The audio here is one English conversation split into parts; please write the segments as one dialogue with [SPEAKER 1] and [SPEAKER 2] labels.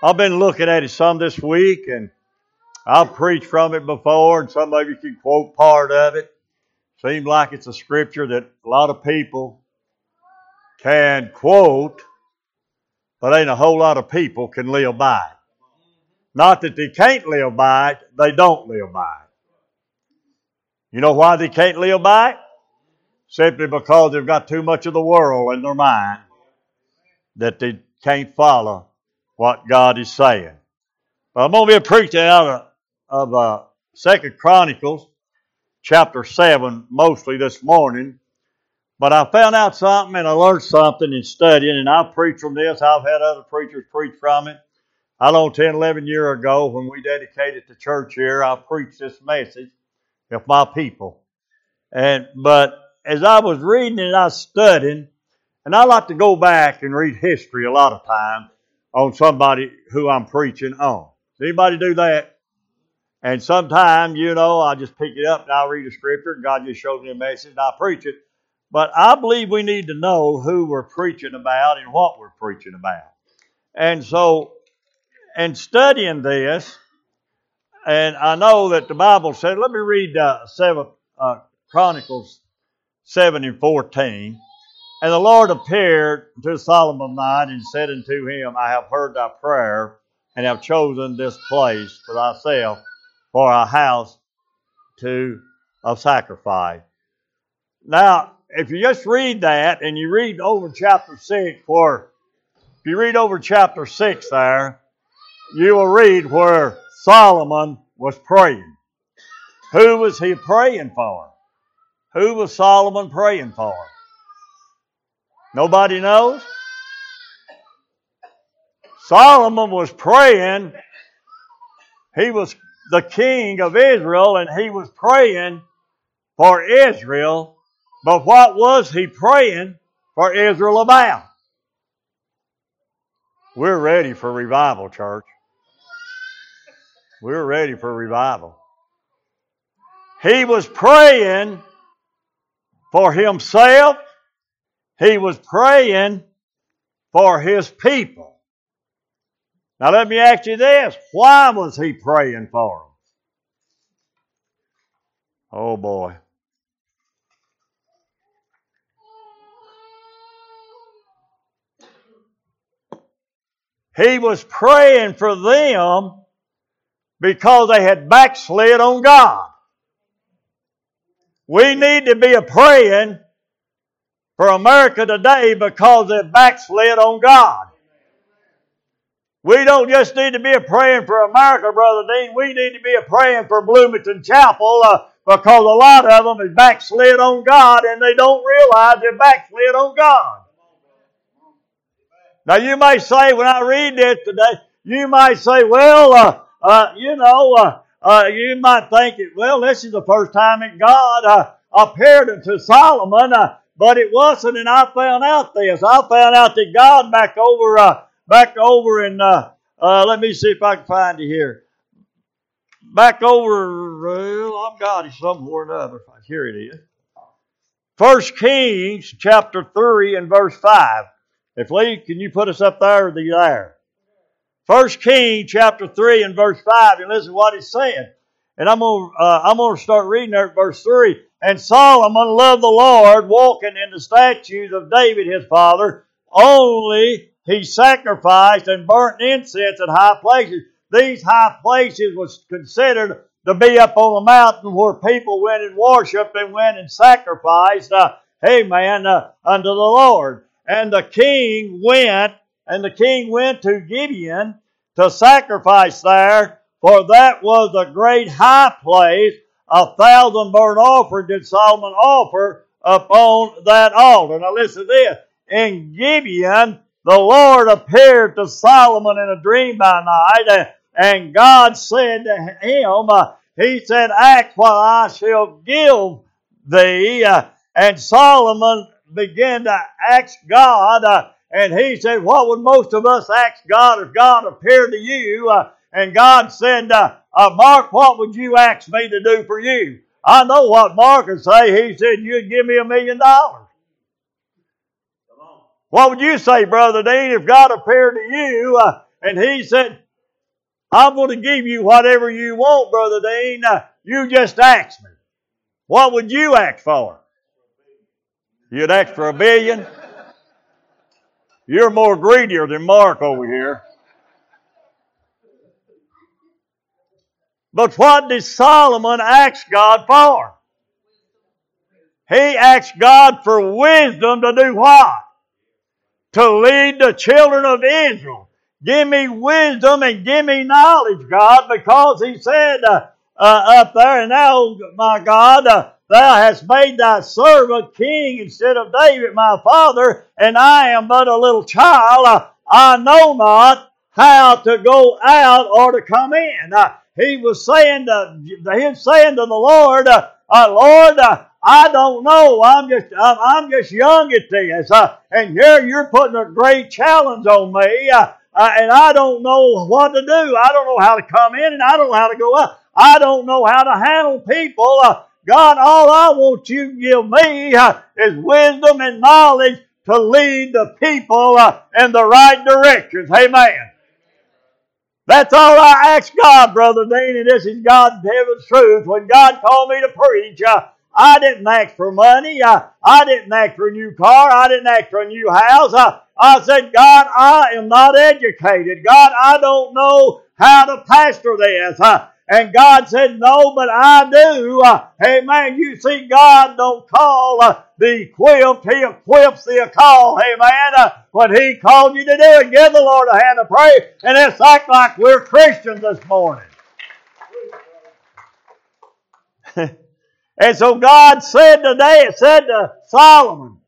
[SPEAKER 1] I've been looking at it some this week, and I've preached from it before, and some of you can quote part of it. Seems like it's a scripture that a lot of people can quote, but ain't a whole lot of people can live by it. Not that they can't live by it, they don't live by it. You know why they can't live by it? Simply because they've got too much of the world in their mind that they can't follow what God is saying. But I'm going to be preaching out of, of uh, Second Chronicles, chapter seven, mostly this morning. But I found out something and I learned something in studying, and I've preached from this. I've had other preachers preach from it. I don't know 10, 11 years ago when we dedicated the church here, I preached this message of my people. And but as I was reading and I was studying, and I like to go back and read history a lot of times on somebody who I'm preaching on. Does anybody do that? And sometimes, you know, I just pick it up and I'll read a scripture, and God just shows me a message, and I preach it. But I believe we need to know who we're preaching about and what we're preaching about. And so, in studying this, and I know that the Bible said, let me read uh, seven uh, Chronicles seven and fourteen. And the Lord appeared to Solomon night and said unto him, I have heard thy prayer and have chosen this place for thyself for a house to of sacrifice. Now, if you just read that and you read over chapter six, where if you read over chapter six there, you will read where Solomon was praying. Who was he praying for? Who was Solomon praying for? Nobody knows? Solomon was praying. He was the king of Israel and he was praying for Israel. But what was he praying for Israel about? We're ready for revival, church. We're ready for revival. He was praying for himself. He was praying for his people. Now let me ask you this. Why was he praying for them? Oh boy. He was praying for them because they had backslid on God. We need to be a praying for America today because they backslid on God. We don't just need to be a praying for America, Brother Dean. We need to be a praying for Bloomington Chapel uh, because a lot of them is backslid on God and they don't realize they're backslid on God. Now you may say, when I read this today, you might say, well, uh, uh, you know, uh, uh, you might think, it, well, this is the first time that God uh, appeared to Solomon, but it wasn't, and I found out this. I found out that God back over, uh, back over in, uh, uh, let me see if I can find it here. Back over, well, I've got it somewhere or another. Here it is. First Kings chapter 3 and verse 5. If Lee, can you put us up there or the there? First King chapter 3 and verse 5, and listen to what he's saying. And I'm going uh, I'm to start reading there at verse 3. And Solomon loved the Lord, walking in the statutes of David his father. Only he sacrificed and burnt incense at high places. These high places was considered to be up on the mountain where people went and worshiped and went and sacrificed, uh, amen, uh, unto the Lord. And the king went and the king went to Gibeon to sacrifice there, for that was a great high place. A thousand burnt offering did Solomon offer upon that altar. Now listen to this. In Gibeon, the Lord appeared to Solomon in a dream by night, and God said to him, He said, Ask what I shall give thee. And Solomon began to ask God, and he said, What would most of us ask God if God appeared to you? And God said, uh, Mark, what would you ask me to do for you? I know what Mark would say. He said, You'd give me a million dollars. What would you say, Brother Dean, if God appeared to you uh, and he said, I'm going to give you whatever you want, Brother Dean. Uh, you just ask me. What would you ask for? You'd ask for a billion? You're more greedier than Mark over here. But what did Solomon ask God for? He asked God for wisdom to do what? To lead the children of Israel. Give me wisdom and give me knowledge, God, because he said uh, uh, up there, and now, my God, uh, thou hast made thy servant king instead of David, my father, and I am but a little child. Uh, I know not how to go out or to come in. Uh, he was saying to, was saying to the Lord, uh, Lord, I don't know. I'm just I'm, I'm just young at this, uh, and here you're putting a great challenge on me, uh, uh, and I don't know what to do. I don't know how to come in, and I don't know how to go out. I don't know how to handle people. Uh, God, all I want you to give me uh, is wisdom and knowledge to lead the people uh, in the right directions. Amen. That's all I ask God, Brother Dean, and this is God's heaven's truth. When God called me to preach, uh, I didn't ask for money. I, I didn't ask for a new car. I didn't ask for a new house. I, I said, God, I am not educated. God, I don't know how to pastor this. Uh, and God said, No, but I do. Hey, man, You see, God don't call uh, the equipped, He equips the call. Hey, man, what He called you to do, and give the Lord a hand of praise. And it's act like we're Christians this morning. And so God said today, it said to Solomon,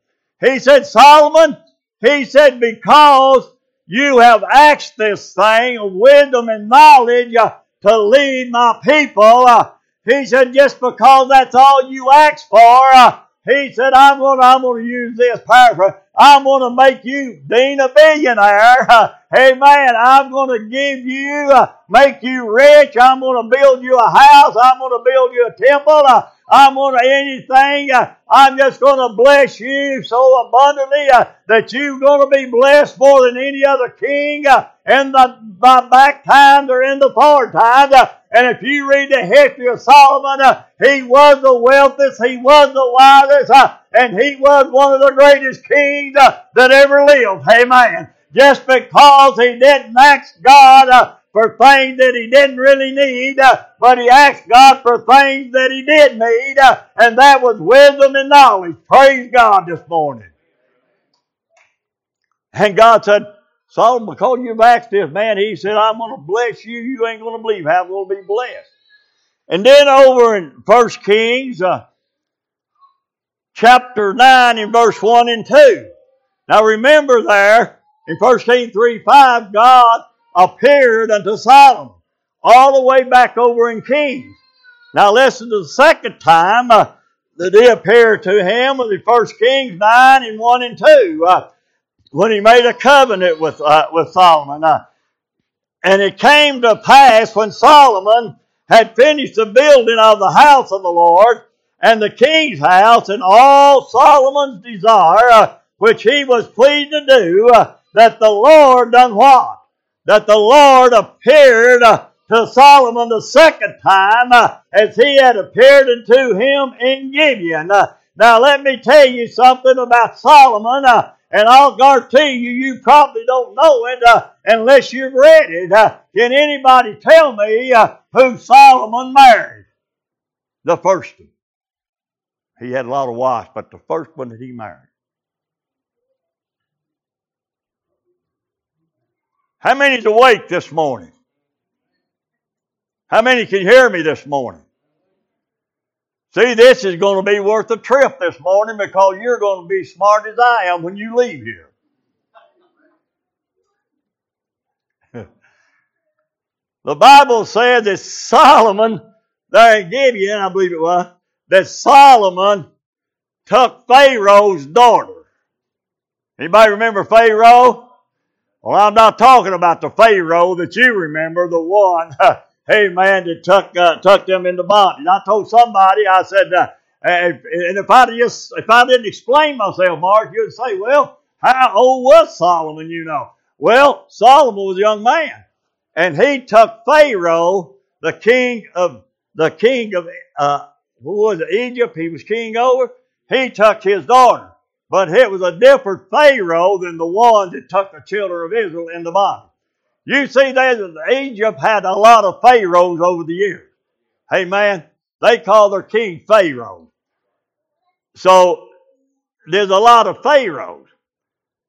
[SPEAKER 1] He said, Solomon, He said, because you have asked this thing of wisdom and knowledge uh, to lead my people, uh, He said, just because that's all you ask for, uh, He said, I'm going I'm to use this paraphrase. I'm going to make you Dean a billionaire. Amen. I'm going to give you, uh, make you rich. I'm going to build you a house. I'm going to build you a temple. Uh, I'm going to anything. Uh, I'm just going to bless you so abundantly uh, that you're going to be blessed more than any other king uh, in the by back times or in the forward times. Uh, and if you read the history of Solomon, uh, he was the wealthiest, he was the wisest, uh, and he was one of the greatest kings that ever lived. Amen. Just because he didn't ask God for things that he didn't really need, uh, but he asked God for things that he did need, uh, and that was wisdom and knowledge. Praise God this morning. And God said, Solomon, because you've asked this man, he said, I'm going to bless you. You ain't going to believe how I'm going to be blessed. And then over in First Kings, uh, chapter 9 in verse 1 and 2. Now remember there, in First Kings 3 5, God appeared unto Solomon, all the way back over in Kings. Now listen to the second time uh, that he appeared to him was in First Kings 9 and 1 and 2, uh, when he made a covenant with, uh, with Solomon. Uh, and it came to pass when Solomon had finished the building of the house of the Lord and the king's house and all Solomon's desire, uh, which he was pleased to do, uh, that the Lord done what? that the Lord appeared uh, to Solomon the second time uh, as he had appeared unto him in Gibeon. Uh, now let me tell you something about Solomon, and I'll guarantee you, you probably don't know it uh, unless you've read it. Uh, can anybody tell me uh, who Solomon married? The first one. He had a lot of wives, but the first one that he married. How many's awake this morning? How many can hear me this morning? See, this is going to be worth a trip this morning because you're going to be smart as I am when you leave here. the Bible says that Solomon, there in Gibeon, I believe it was, that Solomon took Pharaoh's daughter. Anybody remember Pharaoh? Well, I'm not talking about the Pharaoh that you remember, the one, man, that took uh, took them into bondage. I told somebody, I said, uh, and if I just if I didn't explain myself, Mark, you'd say, well, how old was Solomon? You know. Well, Solomon was a young man, and he took Pharaoh, the king of the king of uh, who was it, Egypt? He was king over. He took his daughter, but it was a different Pharaoh than the one that took the children of Israel in the Bible. You see, that Egypt had a lot of pharaohs over the years. Hey, man, they call their king Pharaoh. So there's a lot of pharaohs.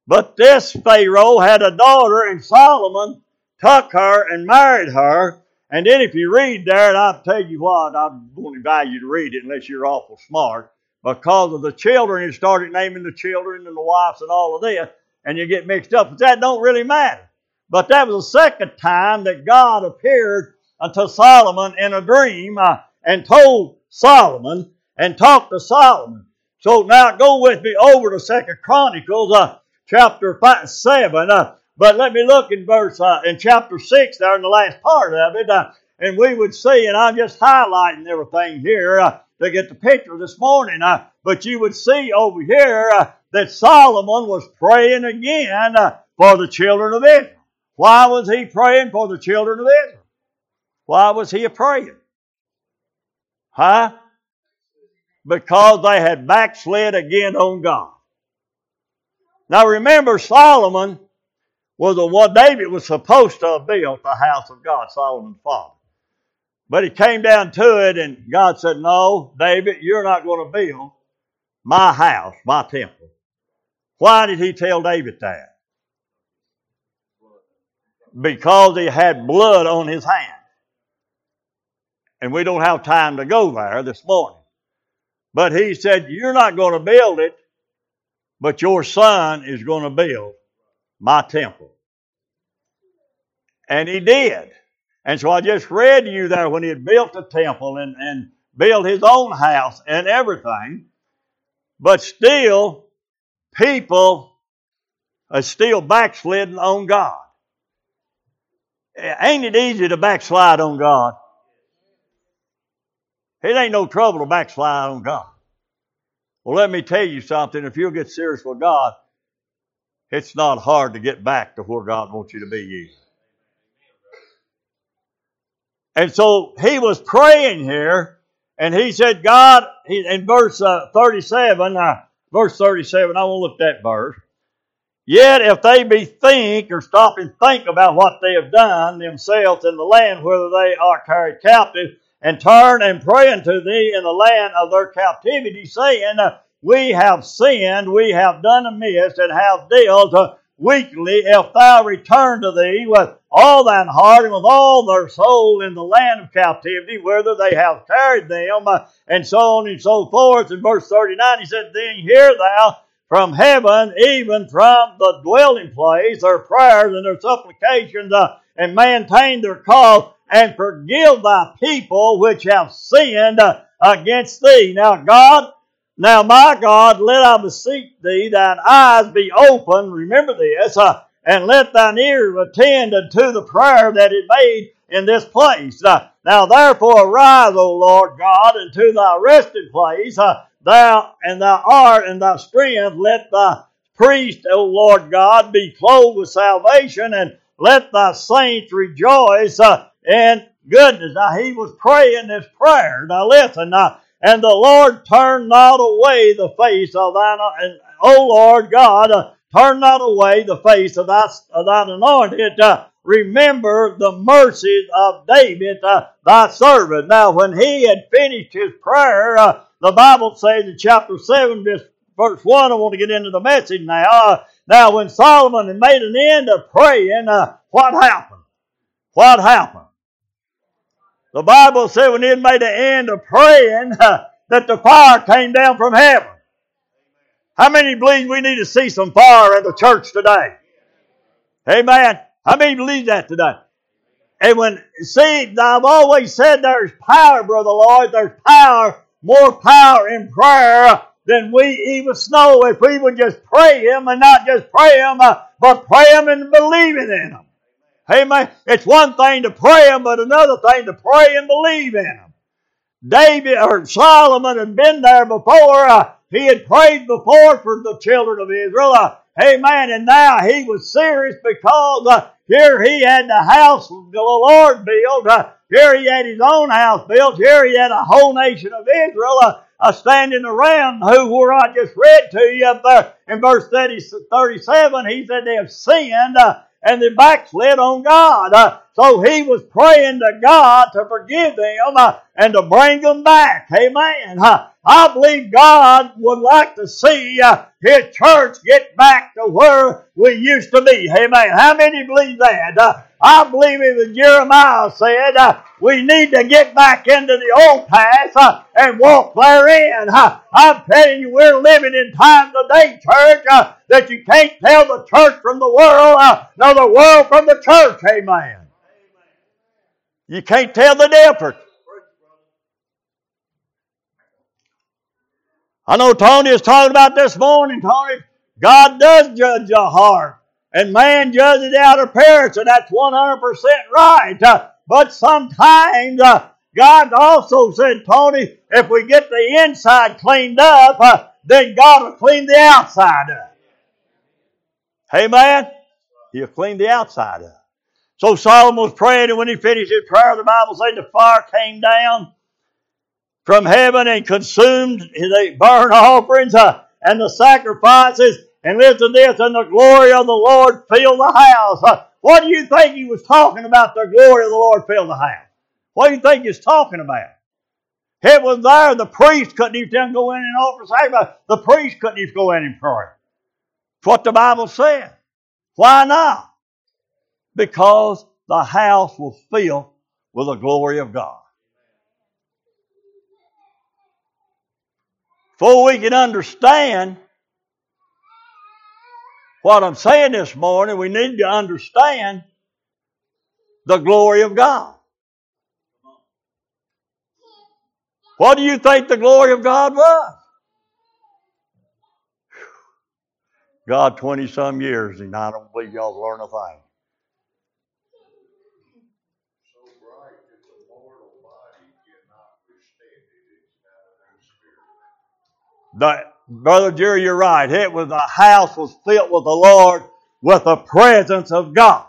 [SPEAKER 1] But this Pharaoh had a daughter, and Solomon took her and married her. And then if you read there, and I'll tell you what, I won't invite you to read it unless you're awful smart. Because of the children, he started naming the children and the wives and all of this, and you get mixed up. But that don't really matter. But that was the second time that God appeared unto Solomon in a dream uh, and told Solomon and talked to Solomon. So now go with me over to Second Chronicles uh, chapter five, seven. Uh, but let me look in verse uh, in chapter six there in the last part of it, uh, and we would see. And I'm just highlighting everything here uh, to get the picture this morning. But you would see over here that Solomon was praying again for the children of Israel. Why was he praying for the children of Israel? Why was he praying? Huh? Because they had backslid again on God. Now remember, Solomon was the one, David was supposed to have built the house of God, Solomon's father. But it came down to it, and God said, No, David, you're not going to build my house, my temple. Why did he tell David that? Because he had blood on his hand. And we don't have time to go there this morning. But he said, You're not going to build it, but your son is going to build my temple. And he did. And so I just read you there when he had built the temple and, and built his own house and everything. But still, people are still backsliding on God. Ain't it easy to backslide on God? It ain't no trouble to backslide on God. Well, let me tell you something. If you'll get serious with God, it's not hard to get back to where God wants you to be you. And so he was praying here, and he said, God, in verse uh, 37, uh, verse 37, I won't look at that verse. Yet if they bethink or stop and think about what they have done themselves in the land whether they are carried captive, and turn and pray unto thee in the land of their captivity, saying, We have sinned, we have done amiss, and have dealt uh, weakly. If thou return to thee with all thine heart and with all their soul in the land of captivity, whither they have carried them, uh, and so on and so forth. In verse 39, he said, Then hear thou from heaven, even from the dwelling place, their prayers and their supplications, uh, and maintain their cause, and forgive thy people which have sinned uh, against thee. Now, God, now my God, let I beseech thee, thine eyes be open, remember this, uh, and let thine ears attend unto the prayer that it made in this place. Uh, now therefore arise, O Lord God, into thy resting place, uh, thou and thou art and thy strength, let thy priest, O Lord God, be clothed with salvation, and let thy saints rejoice uh, in goodness. Now he was praying this prayer. Now listen, now, and the Lord turn not away the face of thine, and O Lord God, uh, turn not away the face of of thine anointed. Uh, remember the mercies of David, uh, thy servant. Now, when he had finished his prayer, uh, the Bible says in chapter 7, just verse 1, I want to get into the message now. Uh, now, when Solomon had made an end of praying, uh, what happened? What happened? The Bible said when he had made an end of praying, uh, that the fire came down from heaven. How many believe we need to see some fire in the church today? Amen. How many believe that today? And when, see, I've always said there's power, Brother Lloyd, there's power more power in prayer than we even know if we would just pray Him and not just pray Him, uh, but pray Him and believing in Him. Amen. It's one thing to pray Him, but another thing to pray and believe in Him. David or Solomon had been there before. Uh, he had prayed before for the children of Israel. Uh, Amen. And now he was serious because uh, here he had the house of the Lord built. Here he had his own house built. Here he had a whole nation of Israel uh, uh, standing around who were I just read to you up there in verse 30, 37. He said they have sinned uh, and they backslid on God. Uh, so he was praying to God to forgive them uh, and to bring them back. Amen. I believe God would like to see uh, His church get back to where we used to be. Amen. How many believe that? Uh, I believe it was Jeremiah said, uh, we need to get back into the old path uh, and walk therein. Uh, I'm telling you, we're living in times today, church, uh, that you can't tell the church from the world, uh, nor the world from the church. Amen. You can't tell the difference. I know Tony is talking about this morning, Tony. God does judge a heart. And man judges out appearance, and that's 100% right. Uh, but sometimes uh, God also said, Tony, if we get the inside cleaned up, uh, then God will clean the outside up. Amen? He'll clean the outside up. So Solomon was praying, and when he finished his prayer, the Bible says the fire came down from heaven and consumed the burnt offerings uh, and the sacrifices. And listen to this, and the glory of the Lord filled the house. What do you think he was talking about? The glory of the Lord filled the house. What do you think he's talking about? It was there. The priest couldn't even go in and offer sacrifice. The priest couldn't even go in and pray. It's what the Bible said. Why not? Because the house was filled with the glory of God. Before we can understand what I'm saying this morning, we need to understand the glory of God. What do you think the glory of God was? God, 20 some years, and I don't believe y'all learn a thing. The, Brother Jerry, you're right. It was the house was filled with the Lord with the presence of God.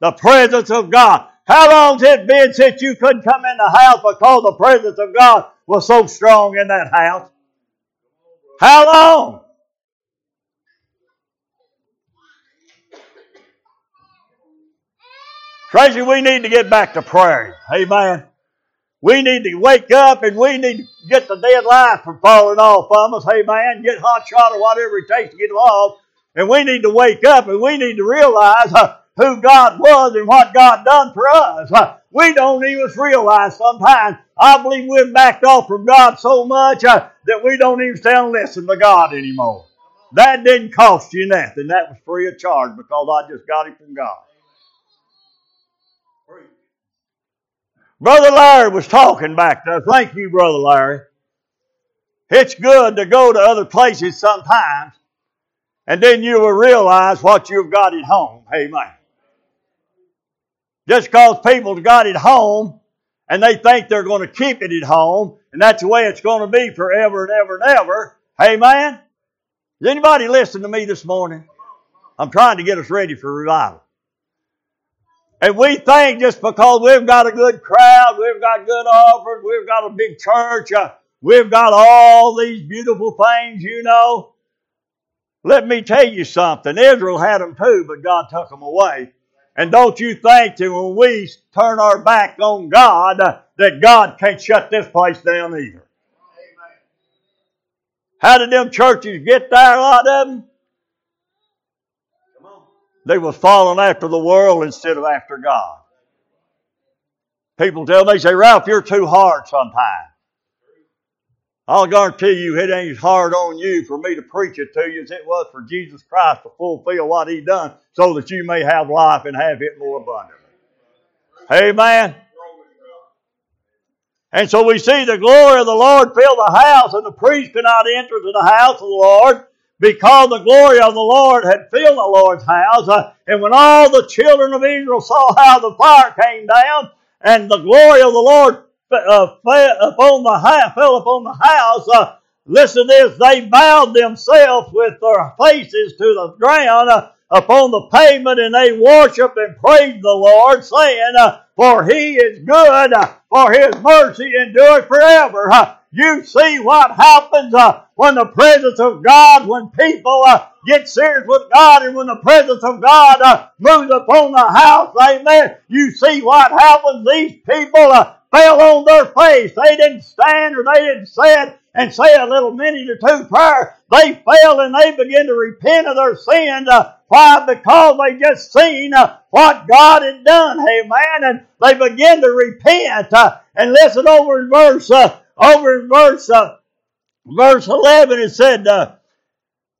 [SPEAKER 1] The presence of God. How long's it been since you couldn't come in the house because the presence of God was so strong in that house? How long? Tracy, we need to get back to prayer. Amen. We need to wake up and we need to get the dead life from falling off from us. Hey man, get hot shot or whatever it takes to get them off. And we need to wake up and we need to realize uh, who God was and what God done for us. Uh, we don't even realize sometimes. I believe we've backed off from God so much uh, that we don't even stand and listen to God anymore. That didn't cost you nothing. That was free of charge because I just got it from God. Brother Larry was talking back there. Thank you, Brother Larry. It's good to go to other places sometimes, and then you will realize what you've got at home. Amen. Just because people got it home and they think they're going to keep it at home, and that's the way it's going to be forever and ever and ever. Amen. Is anybody listening to me this morning? I'm trying to get us ready for revival. And we think just because we've got a good crowd, we've got good offers, we've got a big church, uh, we've got all these beautiful things, you know. Let me tell you something. Israel had them too, but God took them away. And don't you think that when we turn our back on God, uh, that God can't shut this place down either. How did them churches get there, a lot of them? They were following after the world instead of after God. People tell me, say, Ralph, you're too hard sometimes. I'll guarantee you it ain't as hard on you for me to preach it to you as it was for Jesus Christ to fulfill what He done so that you may have life and have it more abundantly. Amen. And so we see the glory of the Lord fill the house, and the priest cannot enter to the house of the Lord because the glory of the Lord had filled the Lord's house. Uh, and when all the children of Israel saw how the fire came down and the glory of the Lord uh, fell upon the house, fell upon the house, listen to this, they bowed themselves with their faces to the ground uh, upon the pavement and they worshiped and praised the Lord, saying, For he is good, for his mercy endures forever. You see what happens when the presence of God, when people uh, get serious with God, and when the presence of God uh, moves upon the house, amen. You see what happens. These people uh, fell on their face. They didn't stand or they didn't sit and say a little minute or two prayer. They fell and they began to repent of their sins. Uh, why? Because they just seen uh, what God had done. Amen. And they began to repent. Uh, and listen over in verse, uh, over in verse, uh, verse 11, it said, uh,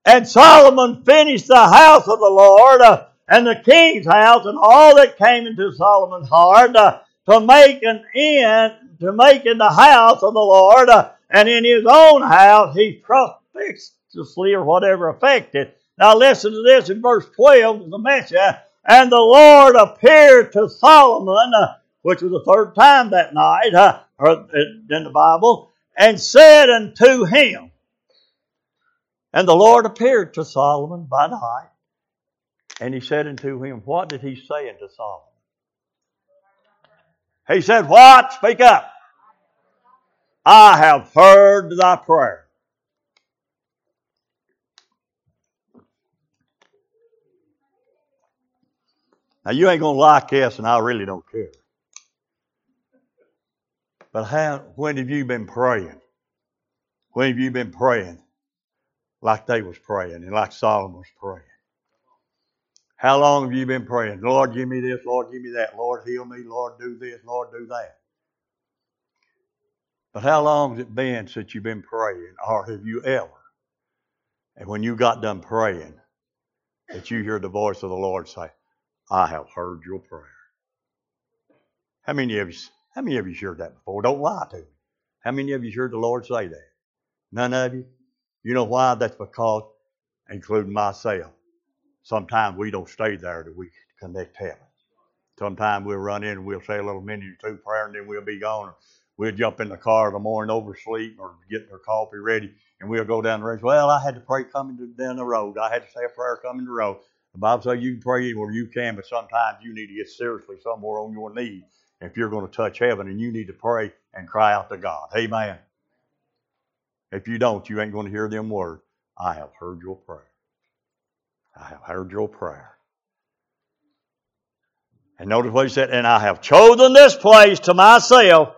[SPEAKER 1] and Solomon finished the house of the Lord uh, and the king's house and all that came into Solomon's heart uh, to make an end, to make in the house of the Lord uh, and in his own house he prosperously or whatever affected. Now listen to this in verse 12 the message. And the Lord appeared to Solomon, uh, which was the third time that night uh, in the Bible, and said unto him, and the Lord appeared to Solomon by night, and he said unto him, What did he say unto Solomon? He said, What? Speak up. I have heard thy prayer. Now you ain't gonna like this, and I really don't care. But how? When have you been praying? When have you been praying like they was praying and like Solomon was praying? How long have you been praying? Lord, give me this. Lord, give me that. Lord, heal me. Lord, do this. Lord, do that. But how long has it been since you've been praying, or have you ever? And when you got done praying, that you hear the voice of the Lord say, I have heard your prayer. How many of you how many of you heard that before? Don't lie to me. How many of you heard the Lord say that? None of you? You know why? That's because, including myself, sometimes we don't stay there till we connect heaven. Sometimes we'll run in and we'll say a little minute or two prayer and then we'll be gone. We'll jump in the car in the morning, oversleep, or get our coffee ready, and we'll go down the road. Well, I had to pray coming down the road. I had to say a prayer coming to the road. The Bible says you can pray anywhere you can, but sometimes you need to get seriously somewhere on your knees if you're going to touch heaven, and you need to pray and cry out to God. Amen. If you don't, you ain't going to hear them words. I have heard your prayer. I have heard your prayer. And notice what he said, and I have chosen this place to myself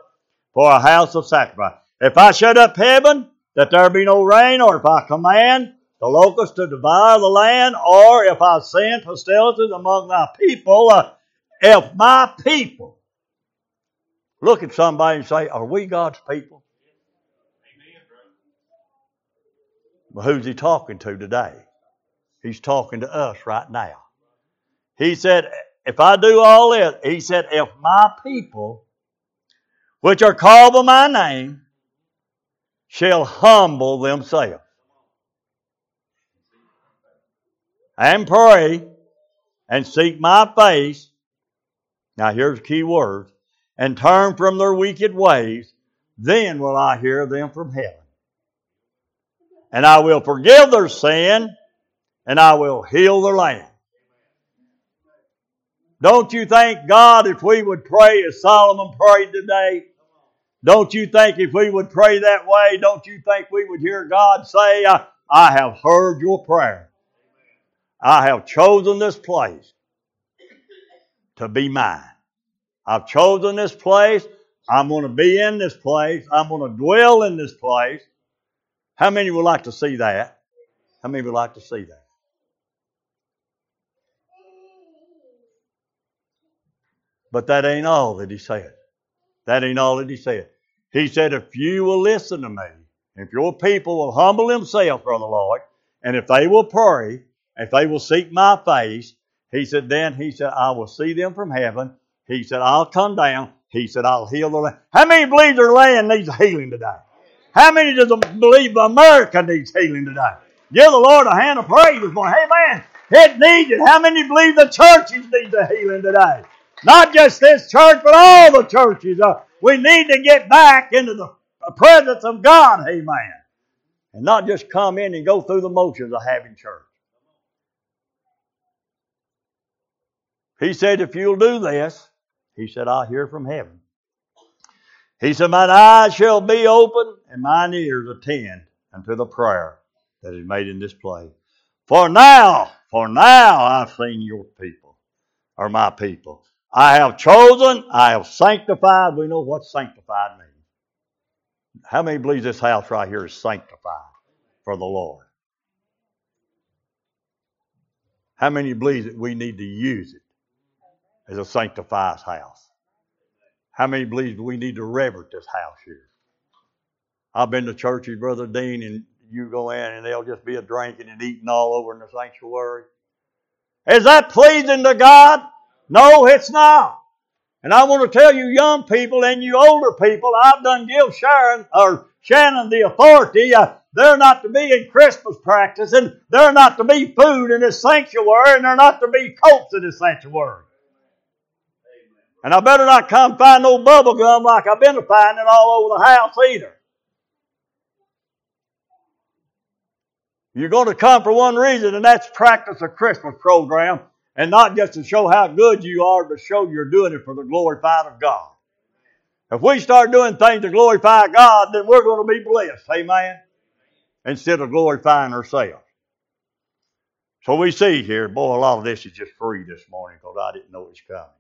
[SPEAKER 1] for a house of sacrifice. If I shut up heaven, that there be no rain, or if I command the locusts to devour the land, or if I send pestilences among thy people, uh, if my people look at somebody and say, Are we God's people? Well, who's he talking to today? He's talking to us right now. He said, If I do all this, he said, If my people which are called by my name, shall humble themselves and pray and seek my face. Now here's the key word and turn from their wicked ways, then will I hear them from heaven. And I will forgive their sin and I will heal their land. Don't you think God, if we would pray as Solomon prayed today, don't you think if we would pray that way, don't you think we would hear God say, I have heard your prayer. I have chosen this place to be mine. I've chosen this place. I'm going to be in this place. I'm going to dwell in this place. How many would like to see that? How many would like to see that? But that ain't all that he said. That ain't all that he said. He said, if you will listen to me, if your people will humble themselves the Lord, and if they will pray, if they will seek my face, he said, then he said, I will see them from heaven. He said, I'll come down. He said, I'll heal the land. How many believe their land needs healing today? How many does believe America needs healing today? Give the Lord a hand of praise this morning. Hey man, it needs it. How many believe the churches need the healing today? Not just this church, but all the churches. Uh, we need to get back into the presence of God. Amen. and not just come in and go through the motions of having church. He said, if you'll do this, he said, I'll hear from heaven. He said, Mine eyes shall be open and mine ears attend unto the prayer that is made in this place. For now, for now I've seen your people, or my people. I have chosen, I have sanctified. We know what sanctified means. How many believes this house right here is sanctified for the Lord? How many believe that we need to use it as a sanctified house? How many believe we need to reverence this house here? I've been to churches, Brother Dean, and you go in and they'll just be a drinking and eating all over in the sanctuary. Is that pleasing to God? No, it's not. And I want to tell you young people and you older people, I've done give Sharon or Shannon the authority. Uh, they're not to be in Christmas practice and they're not to be food in this sanctuary and they're not to be cokes in this sanctuary. And I better not come find no bubble gum like I've been finding all over the house either. You're going to come for one reason, and that's practice a Christmas program, and not just to show how good you are, but show you're doing it for the glorified of God. If we start doing things to glorify God, then we're going to be blessed. Amen. Instead of glorifying ourselves. So we see here, boy, a lot of this is just free this morning because I didn't know it was coming.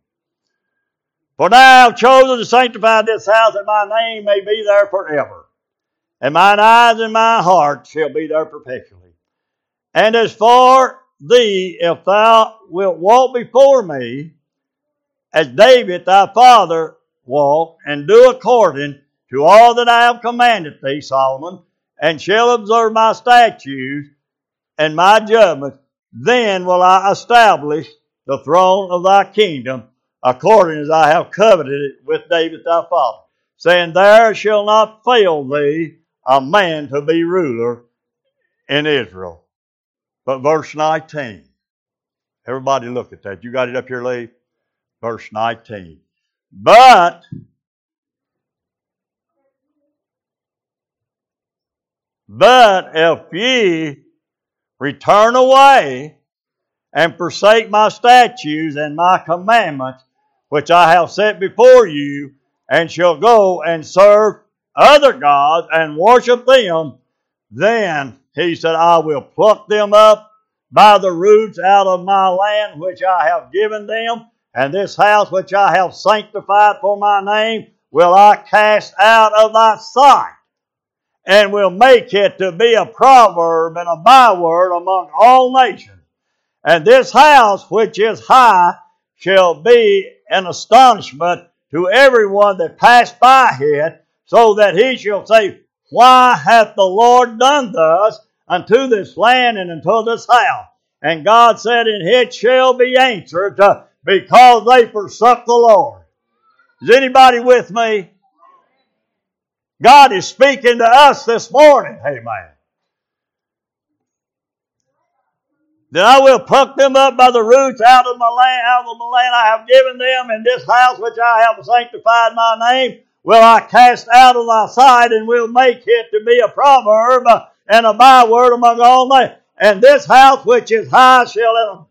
[SPEAKER 1] For now I've chosen to sanctify this house that my name may be there forever. And mine eyes and my heart shall be there perpetually. And as for thee, if thou wilt walk before me, as David thy father walked, and do according to all that I have commanded thee, Solomon, and shall observe my statutes and my judgments, then will I establish the throne of thy kingdom according as I have coveted it with David thy father, saying, There shall not fail thee a man to be ruler in Israel. But verse 19. Everybody look at that. You got it up here, Lee? Verse 19. But But if ye return away and forsake my statutes and my commandments, which I have set before you, and shall go and serve other gods and worship them, then he said, I will pluck them up by the roots out of my land which I have given them, and this house which I have sanctified for my name will I cast out of thy sight, and will make it to be a proverb and a byword among all nations. And this house which is high shall be an astonishment to everyone that passed by it, so that he shall say, Why hath the Lord done thus unto this land and unto this house? And God said, And it shall be answered, uh, because they forsook the Lord. Is anybody with me? God is speaking to us this morning. Amen. Then I will pluck them up by the roots out of my land, out of the land I have given them, in this house which I have sanctified my name, will I cast out of thy sight, and will make it to be a proverb and a byword among all nations. And this house which is high shall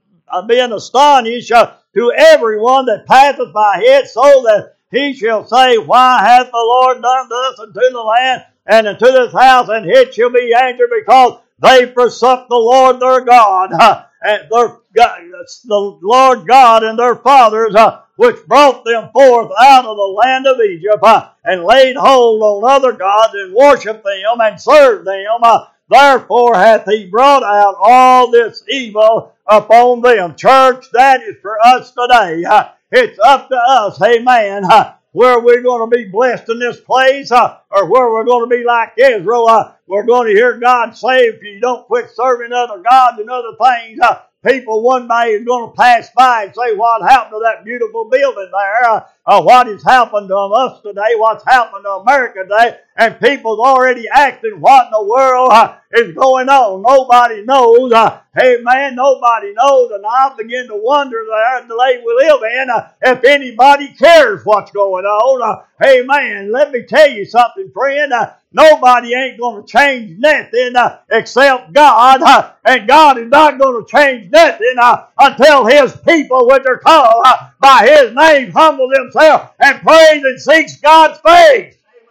[SPEAKER 1] be an astonish to everyone that passeth by it, so that he shall say, Why hath the Lord done thus unto the land and unto this house? And it shall be answered because they forsook the Lord their God, uh, and their God, the Lord God and their fathers, uh, which brought them forth out of the land of Egypt, uh, and laid hold on other gods and worshipped them and served them. Uh, therefore hath he brought out all this evil upon them. Church, that is for us today. Uh, it's up to us, amen, uh, where we're going to be blessed in this place uh, or where we're going to be like Israel. Uh, we're going to hear God say, if you don't quit serving other gods and other things, uh, people one day is going to pass by and say, what happened to that beautiful building there? Uh, uh, what has happened to us today? What's happened to America today? And people's already asking, what in the world uh, is going on? Nobody knows. Uh, hey man, nobody knows. And I begin to wonder there in the day we live in uh, if anybody cares what's going on. Uh, hey man, let me tell you something, friend. Uh, Nobody ain't going to change nothing uh, except God, uh, and God is not going to change nothing uh, until His people, which are called uh, by His name, humble themselves and praise and seek God's face.